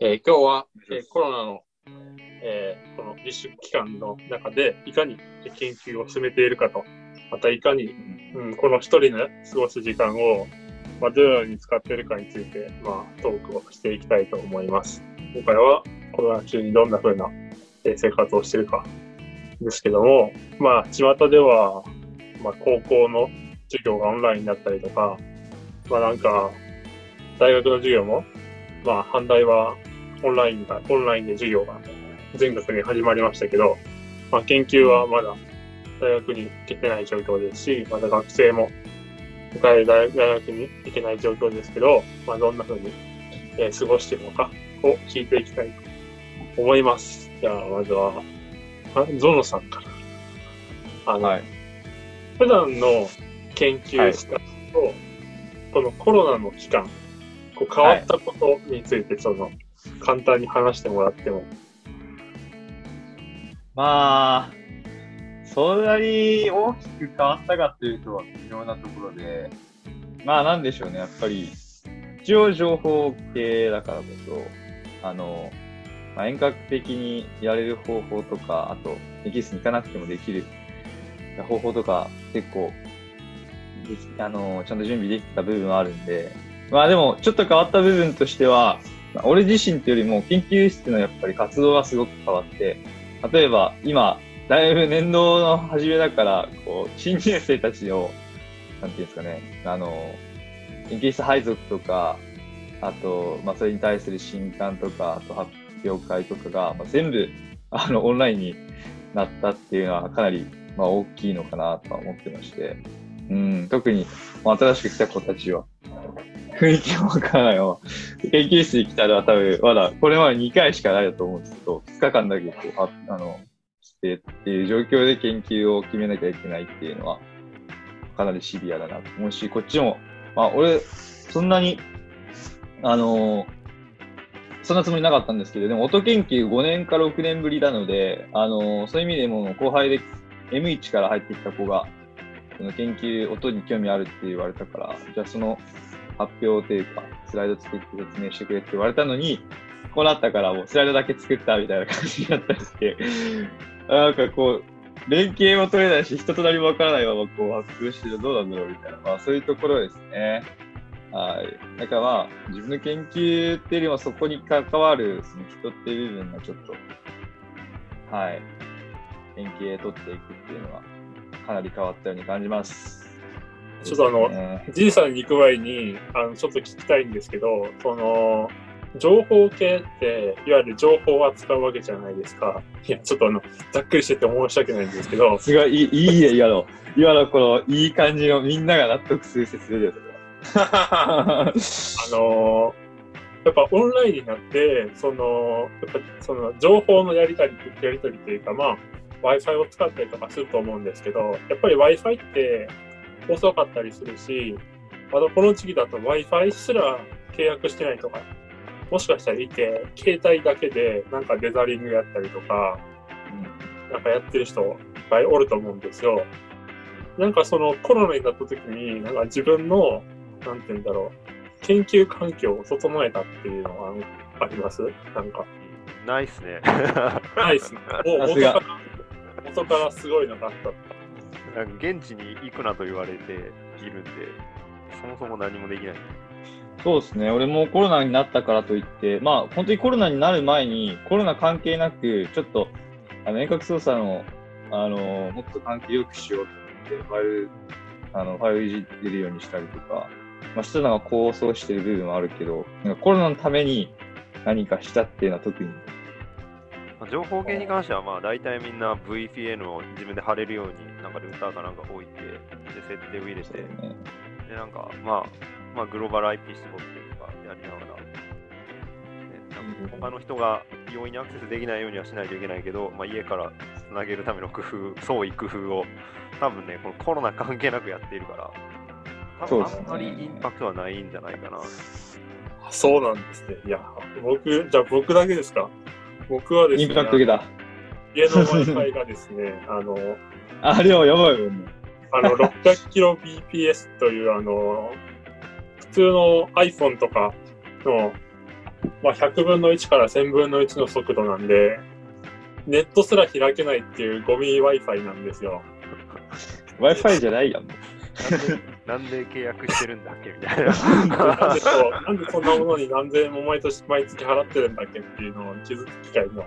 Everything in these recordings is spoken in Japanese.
えー今日は、えーコロナの、えーこの自粛期間の中で、いかに研究を進めているかと、またいかに、うん、この一人で過ごす時間を、まあ、どのように使っているかについて、まあ、トークをしていきたいと思います。今回はコロナ中にどんな風なえー生活をしているかですけども、まあ、巷では、まあ、高校の授業がオンラインになったりとか、まあなんか、大学の授業も、まあ、反対はオンラインが、オンラインで授業が全国に始まりましたけど、まあ、研究はまだ大学に行けてない状況ですし、まだ学生も大大大学に行けない状況ですけど、まあ、どんな風に、えー過ごしているのかを聞いていきたいと思います。じゃあ、まずは、あゾノさんから。あの、はい。普段の研究スタイルと、このコロナの期間、こう変わったことについて、その、簡単に話してもらっても。まあ、そんなに大きく変わったかっていうとは微妙なところで、まあなんでしょうね、やっぱり、一応情報系だからこそ、あの、まあ、遠隔的にやれる方法とか、あと、エキスに行かなくてもできる方法とか、結構、できあの、ちゃんと準備できた部分はあるんで、まあでも、ちょっと変わった部分としては、俺自身というよりも研究室のやっぱり活動がすごく変わって、例えば今、だいぶ年度の初めだから、こう、新入生たちを、なんていうんですかね、あの、研究室配属とか、あと、まあ、それに対する新刊とか、あと発表会とかが、まあ、全部、あの、オンラインになったっていうのはかなり、まあ、大きいのかなとは思ってまして、うん、特に、まあ、新しく来た子たちは、雰囲気もわからないわ。研究室に来たら多分、まだ、これまで2回しかないと思うんですけど、2日間だけこう、ああの、来てっていう状況で研究を決めなきゃいけないっていうのは、かなりシビアだなと思うし、こっちも、まあ、俺、そんなに、あのそんなつもりなかったんですけど、でも音研究5年か6年ぶりなので、あのそういう意味でも後輩で M1 から入ってきた子が、その研究、音に興味あるって言われたから、じゃあその発表というか、スライド作って説明してくれって言われたのに、こうなったからもうスライドだけ作ったみたいな感じになったりして、なんかこう、連携も取れないし、人となりもわからないままこう発表してるどうなんだろうみたいな、まあそういうところですね。はい。だからまあ、自分の研究っていうよりもそこに関わるその人っていう部分がちょっと、はい。連携取っていくっていうのは、かなり変わったように感じます。ちょっとあのねじいさんに行く前に、あの、ちょっと聞きたいんですけど、その、情報系って、いわゆる情報を扱うわけじゃないですか。いや、ちょっとあの、ざっくりしてて申し訳ないんですけど、すごい、いい、いいね、今の。今のこの、いい感じの、みんなが納得する説明ですよ。あのやっぱオンラインになって、その、やっぱその情報のやりたり、やりたりというか、まあ、Wi-Fi を使ったりとかすると思うんですけど、やっぱり Wi-Fi って遅かったりするし、まだこの時期だと Wi-Fi すら契約してないとか、もしかしたらいて、携帯だけでなんかデザリングやったりとか、なんかやってる人いっぱいおると思うんですよ。なんかそのコロナになった時に、なんか自分の、なんて言うんだろう、研究環境を整えたっていうのはあります？なんか、ないっすね。ないっすね。もう元から、元からすごいのがあった。なんか現地に行くなと言われているんで、そもそも何もできない。そうですね。俺もコロナになったからといって、まあ、本当にコロナになる前に、コロナ関係なく、ちょっと、あの、遠隔操作の、あの、もっと関係良くしようと思って、ファイル、あの、ファイルいじってるようにしたりとか、まあ、してたのが構想してる部分はあるけど、なんかコロナのために何かしたっていうのは特に、情報系に関しては、まあ大体みんな VPN を自分で貼れるように、なんかルーターかなんか置いて、で、設定を入れて、ね、で、なんか、まあ、まあ、グローバル IP 絞ってとかやりながら、ね、なんか他の人が容易にアクセスできないようにはしないといけないけど、まあ、家からつなげるための工夫、創意工夫を、多分ね、このコロナ関係なくやっているから、多分あんまりインパクトはないんじゃないかな。あそうなんですね。いや、僕、じゃあ僕だけですか？僕はですね、インパクト受けた。家の Wi-Fi がですね、あの、あ、でもやばいもんね。あの、600kbps という、あの、普通の iPhone とかのまあ、100分の1から1000分の1の速度なんで、ネットすら開けないっていうゴミ Wi-Fi なんですよ。Wi-Fi じゃないやん。なんで契約してるんだっけみたいな。なんでそうなんでそんなものに何千円も毎年毎月払ってるんだっけっていうのを気づく機会の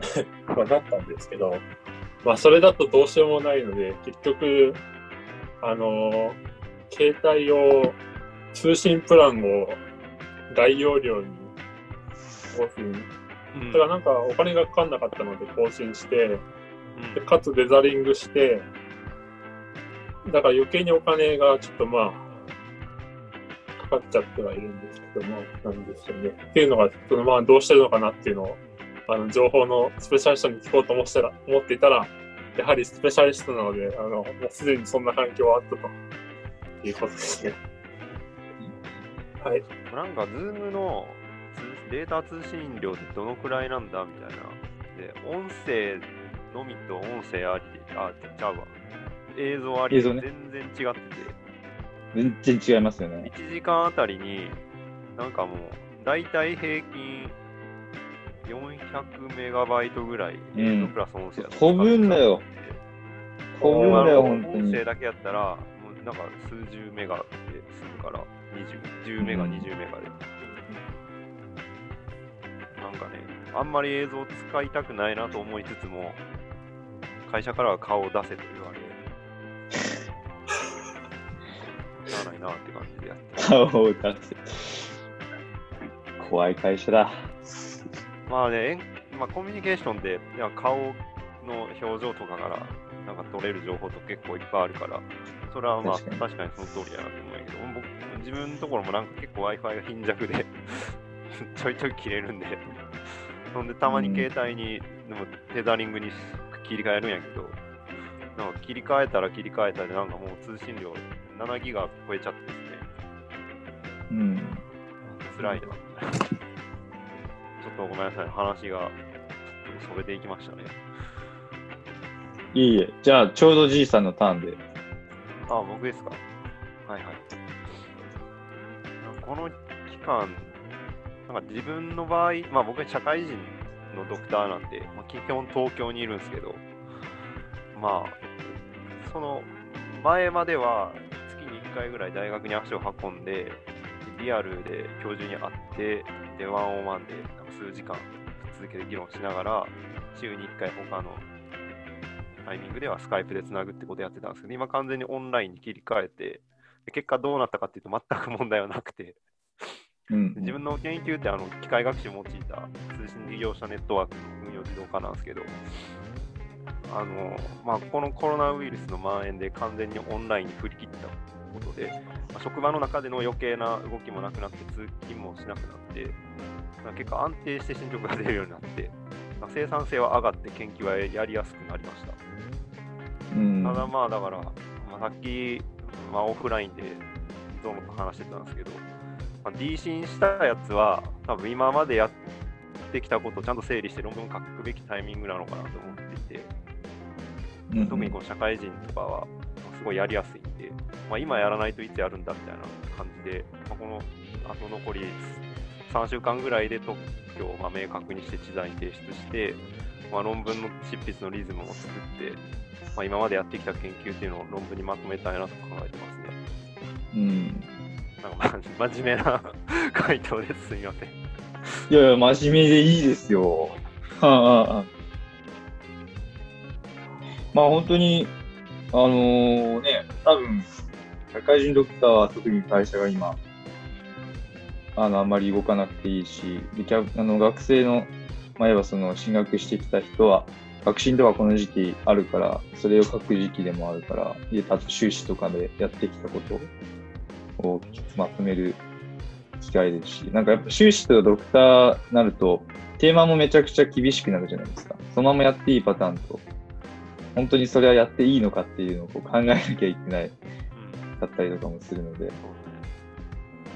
まあなったんですけど、まあそれだとどうしようもないので、結局、あの携帯を、通信プランを大容量に更新。だからなんかお金がかかんなかったので更新して、でかつデザリングして、だから余計にお金がちょっとまあ、かかっちゃってはいるんですけども、なんですよね。っていうのが、そのまあどうしてるのかなっていうのを、あの、情報のスペシャリストに聞こうと思ってたら思っていたら、やはりスペシャリストなので、あの、もうすでにそんな環境はあったということですね。はい。なんか、ズームのデータ通信量ってどのくらいなんだみたいな。で、音声のみと音声あり、あ、ちゃうわ。映像ありで映像ね全然違ってて、全然違いますよね。1時間あたりに、なんかもう、だいたい平均400メガバイトぐらい、うん映像プラス音声だと飛ぶんだよ。飛ぶんだよ、本当に音声。だけやったら、もうなんか数十メガで済むから、20 10メガ、うん20メガで。なんかね、あんまり映像使いたくないなと思いつつも、会社からは顔を出せと言われ、しゃあないなって感じでやって。顔を出せ。怖い会社だ。まあね、まあ、コミュニケーションでいや顔の表情とかからなんか取れる情報と結構いっぱいあるから、それはまあ確確かにその通りやなと思うんやけど、僕自分のところもなんか結構 Wi-Fi が貧弱で ちょいちょい切れるんで、そんでたまに携帯に、でもテザリングに切り替えるんやけど、なんか切り替えたら切り替えたでなんかもう通信量7ギガ超えちゃってですね、うん。辛いな。ちょっとごめんなさい、話がそれでいきましたね。いえいえ。じゃあ、ちょうどじいさんのターンで。あ、僕ですか。はいはい。この期間、なんか自分の場合、まあ僕は社会人のドクターなんで、まあ、基本東京にいるんですけど、まあ、その前までは1回ぐらい大学に足を運んで、リアルで教授に会って、で、ワンオンワンでなんか数時間続けて議論しながら、週に1回他のタイミングではスカイプでつなぐってことやってたんですけど、今完全にオンラインに切り替えて、で結果どうなったかっていうと全く問題はなくて、うん。自分の研究ってあの機械学習を用いた通信事業者ネットワークの運用自動化なんですけど、あのまあ、このコロナウイルスの蔓延で完全にオンラインに振り切ったことで、まあ職場の中での余計な動きもなくなって、通勤もしなくなって、まあ結構安定して進捗が出るようになって、まあ生産性は上がって研究はやりやすくなりました。うん。ただまあだから、まあ、さっき、まあ、オフラインでゾウノと話してたんですけど、まあ、D 進したやつは多分今までやってきたことをちゃんと整理して論文書くべきタイミングなのかなと思っていて、うん特にこう社会人とかはすごいやりやすいんで、まあ、今やらないといつやるんだみたいな感じで、まあ、このあと残り3週間ぐらいで特許をまあ明確にして知財に提出して、まあ、論文の執筆のリズムを作って、まあ、今までやってきた研究っていうのを論文にまとめたいなと考えてますね。うん。なんか、ま、真面目な 回答です。すみません。いやいや、真面目でいいですよ。はあはあはあまあ本当に、あのね、多分、社会人ドクターは特に会社が今、あの、あんまり動かなくていいし、でキャあの学生の、まあ、いわばその進学してきた人は、学進とかこの時期あるから、それを書く時期でもあるから、で、あと修士とかでやってきたことをまとめる機会ですし、なんかやっぱ修士とドクターになると、テーマもめちゃくちゃ厳しくなるじゃないですか。そのままやっていいパターンと、本当にそれはやっていいのかっていうのをこう考えなきゃいけないうん。だったりとかもするので、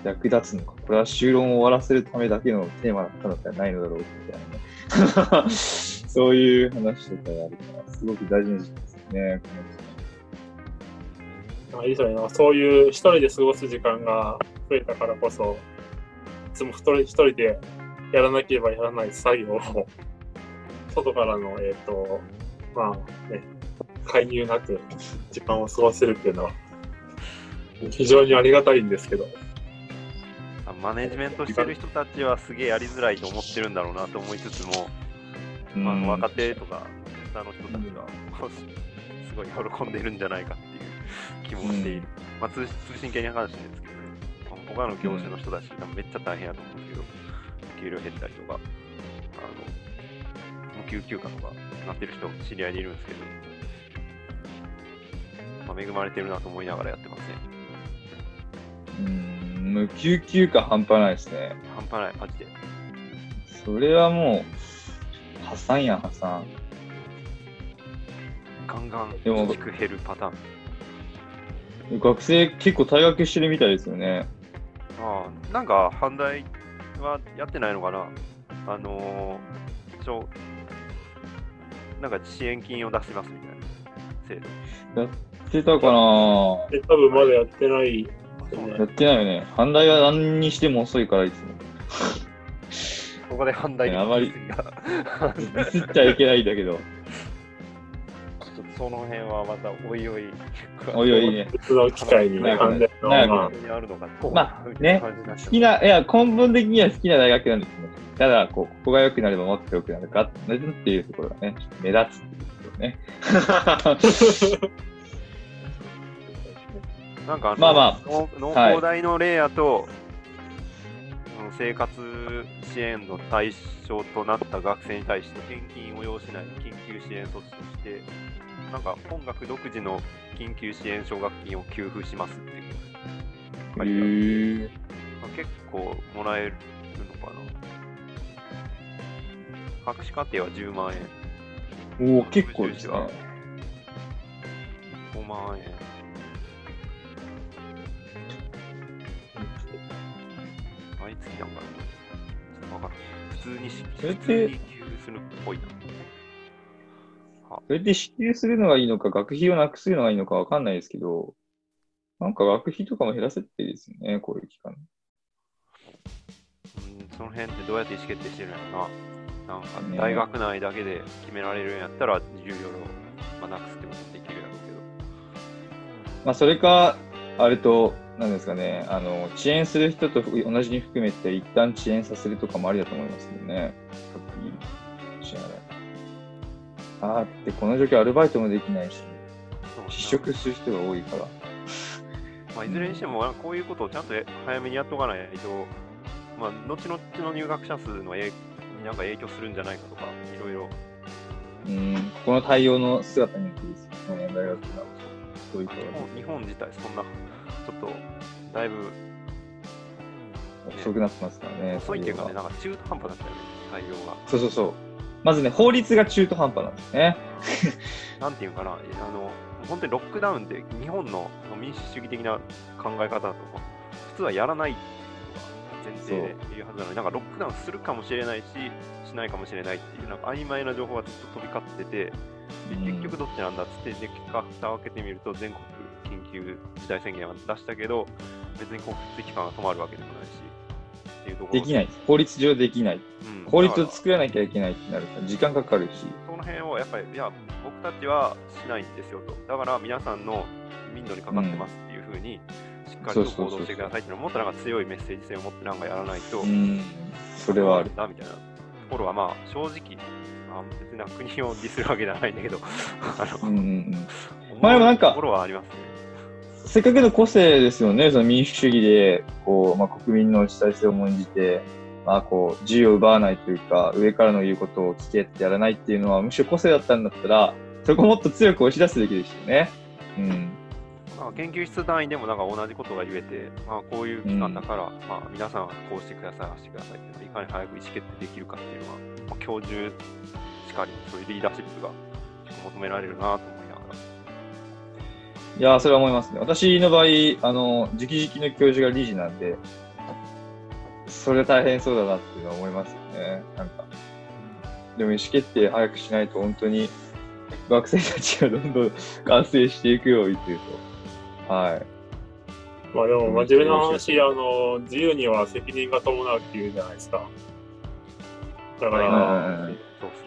役立つのか、これは修論を終わらせるためだけのテーマだったのではないのだろうみたいなね。そういう話とかがあるから、すごく大事な時期ですね、こいいですよね。そういう一人で過ごす時間が増えたからこそ、つも一人一人でやらなければやらない作業を、外からの、えっ、と、まあね、介入なく時間を過ごせるっていうのは、非常にありがたいんですけど、あマネジメントしてる人たちはすげえやりづらいと思ってるんだろうなと思いつつも、まあ、若手とか下の人たちは、すごい喜んでるんじゃないかっていう気もしている。まあ、通通信系に関してですけどね、まあ他の業種の人たち、めっちゃ大変やと思うんですけど、給料減ったりとか、あの無給休暇とかなってる人、知り合いでいるんですけど、まあ、恵まれてるなと思いながらやってますね。うん、無給休暇半端ないですね。半端ない、マジで。それはもう、破産やん、破産。ガンガンでもく減るパターン。学生結構退学してるみたいですよね。ああ、なんか、阪大はやってないのかなあのー、ちょ、なんか支援金を出しますみたいな制度。やってたかなで多分まだやってないねやってないよね。阪大は何にしても遅いからいつも。ここで阪大ねあまりが。ミスっちゃいけないんだけど。ちょっとその辺はまたおいおい。おいおいね。別の機会にね関連の、まあ本当にあるのかまあね好きな、いや、根本的には好きな大学なんですね。ただ、こう、ここが良くなればもっと良くなるかっていうところがね、ちょっと目立つっていうところね。なんかあの、まあま農農はい工大の例やと、その生活支援の対象となった学生に対して献金を要しない緊急支援措置として、なんか本学独自の緊急支援奨学金を給付しますっていう。まあ結構もらえるのかな。博士課程は10万円。おお、結構ですね。5万円。毎月なんかなちょっとわからん。普通にし、それって普通に給付するっぽいな。それで支給するのがいいのか、学費をなくすのがいいのかわかんないですけど、なんか学費とかも減らせていいですよね、こういう期間。うん、その辺ってどうやって意思決定してるんやろな。なんかね大学内だけで決められるんやったら、重量を、まあ、なくすってこともできるやろうけど。まあ、それか、あれと、なんですかね、あの、遅延する人と同じに含めて、一旦遅延させるとかもありだと思いますけどね。支払いあーって、この状況アルバイトもできないし、失職する人が多いから。まあ、いずれにしても、まあこういうことをちゃんと早めにやっとかないと、まあ、後々の入学者数の影になんか影響するんじゃないかとか、いろいろ、うん、この対応の姿によってですよね、大学が。そういうと日こ本自体、そんな、ちょっと、だいぶろ遅くなってますからね。遅いっていうかね、なんか中途半端だったよね、対応が。そうそうそう。まずね、法律が中途半端なんですね。なんていうかな、あの、本当にロックダウンって日本の民主主義的な考え方だと、普通はやらない前提でいるはずなのに、なんかロックダウンするかもしれないし、しないかもしれないっていう、なんか曖昧な情報がずっと飛び交ってて、でうん結局どっちなんだっつって、で結果、蓋を開けてみると、全国緊急事態宣言は出したけど、別に交通機関が止まるわけでもないし、っていうところできない。法律上できない。うん法律を作らなきゃいけないってなるから、時間かかるし。その辺をやっぱり、いや、僕たちはしないんですよと。だから皆さんの民度にかかってますっていうふうに、しっかりと行動してくださいっていうのをもっとなんか強いメッセージ性を持ってなんかやらないと、うん、それはある。だみたいなところはまあ正直、あ別にな国をディスるわけではないんだけど、あの、うんうんうん。まあでもなんかところはありますね。せっかくの個性ですよね、その民主主義で、こう、まあ、国民の主体性を重んじて、まあ、こう、自由を奪わないというか、上からの言うことを聞けってやらないっていうのは、むしろ個性だったんだったら、そこをもっと強く押し出すべきでしたよね。うん。まあ、研究室単位でもなんか同じことが言えて、まあ、こういう期間だから、まあ、皆さんはこうしてください、ああしてくださいっていうのをいかに早く意思決定できるかっていうのは、まあ、教授しかり、そういうリーダーシップが求められるなと思いながら。いやー、それは思いますね。私の場合、あの、直々の教授が理事なんで、それ大変そうだなっていうのは思いますよね。なんか。でも意思決定早くしないと本当に学生たちがどんどん完成していくようにというと。はい。まあでも真面目な話、あの、自由には責任が伴うっていうじゃないですか。だから、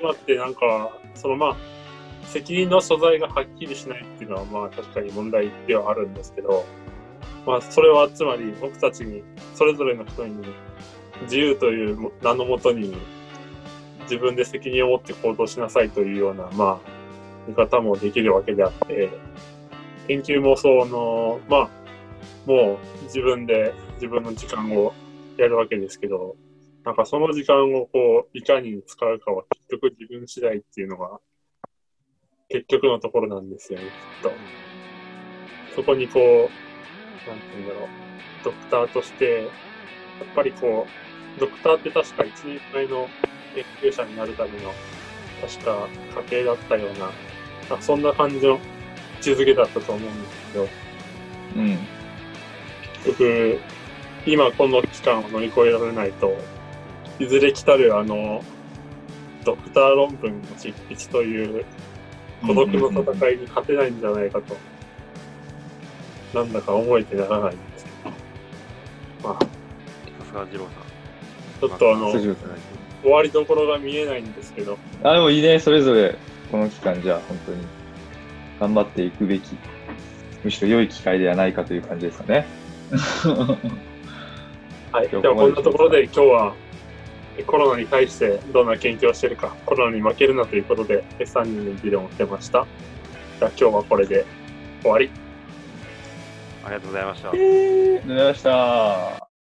今ってなんか、そのまあ、責任の所在がはっきりしないっていうのはまあ確かに問題ではあるんですけど、まあそれはつまり僕たちに、それぞれの人に自由という名のもとに自分で責任を持って行動しなさいというような、まあ、見方もできるわけであって、研究もその、まあ、もう自分で自分の時間をやるわけですけど、なんかその時間をこう、いかに使うかは結局自分次第っていうのが、結局のところなんですよね、きっと。そこにこう、なんていうんだろう、ドクターとして、やっぱりこう、ドクターって確か一人前の研究者になるための、確か家系だったような、そんな感じの位置づけだったと思うんですけど、うん。結局、今この期間を乗り越えられないと、いずれ来たるあの、ドクター論文の執筆という孤独の戦いに勝てないんじゃないかと、なんだか思えてならないんですけど。まあ、さすが二郎さん。ちょっとあの、終わりどころが見えないんですけど、あ、でもいいね、それぞれ、この期間じゃあ、本当に、頑張っていくべき、むしろ良い機会ではないかという感じですかね。はい。今日ではこんなところで今日はえコロナに対してどんな研究をしているか、コロナに負けるなということで3人で議論をしてました。じゃあ今日はこれで終わり。ありがとうございました。ありがとうございました。